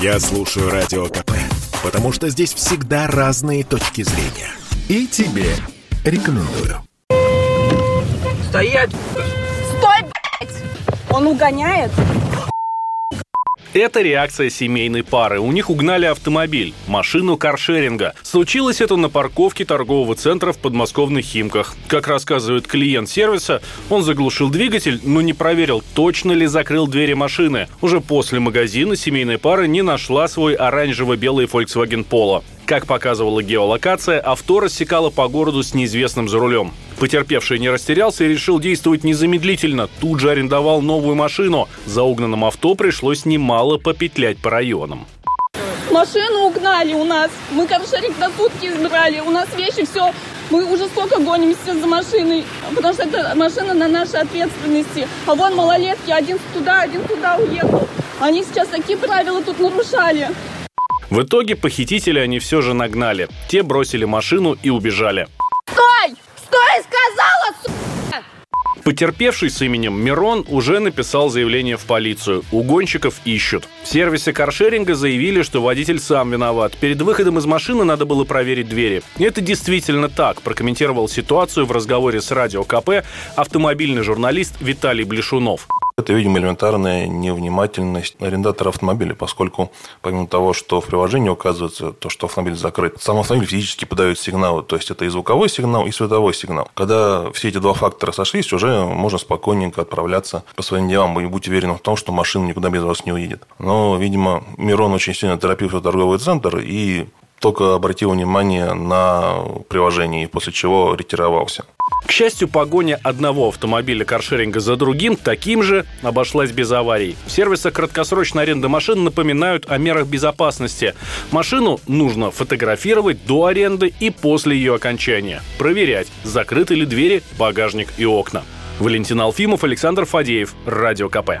Я слушаю Радио КП, потому что здесь всегда разные точки зрения. И тебе рекомендую. Стоять! Стой, блядь! Он угоняет? Это реакция семейной пары. У них угнали автомобиль, машину каршеринга. Случилось это на парковке торгового центра в подмосковных Химках. Как рассказывает клиент сервиса, он заглушил двигатель, но не проверил, точно ли закрыл двери машины. Уже после магазина семейная пара не нашла свой оранжево-белый Volkswagen Polo. Как показывала геолокация, авто рассекало по городу с неизвестным за рулем. Потерпевший не растерялся и решил действовать незамедлительно. Тут же арендовал новую машину. За угнанным авто пришлось немало попетлять по районам. Машину угнали у нас. Мы каршеринг на сутки избрали. У нас вещи, все. Мы уже сколько гонимся за машиной, потому что это машина на нашей ответственности. А вон малолетки, один туда, один туда уехал. Они сейчас такие правила тут нарушали. В итоге похитители они все же нагнали. Те бросили машину и убежали. Стой, сказала, сука! Потерпевший с именем Мирон уже написал заявление в полицию. Угонщиков ищут. В сервисе каршеринга заявили, что водитель сам виноват. Перед выходом из машины надо было проверить двери. И это действительно так, прокомментировал ситуацию в разговоре с Радио КП автомобильный журналист Виталий Блешунов. Это, видимо, элементарная невнимательность арендатора автомобиля, поскольку помимо того, что в приложении указывается то, что автомобиль закрыт, сам автомобиль физически подает сигналы, то есть это и звуковой сигнал, и световой сигнал. Когда все эти два фактора сошлись, уже можно спокойненько отправляться по своим делам и быть уверенным в том, что машина никуда без вас не уедет. Но, видимо, Мирон очень сильно торопился в торговый центр и только обратил внимание на приложение, после чего ретировался. К счастью, погоня одного автомобиля каршеринга за другим таким же обошлась без аварий. Сервисы краткосрочной аренды машин напоминают о мерах безопасности. Машину нужно фотографировать до аренды и после ее окончания. Проверять, закрыты ли двери, багажник и окна. Валентин Алфимов, Александр Фадеев, Радио КП.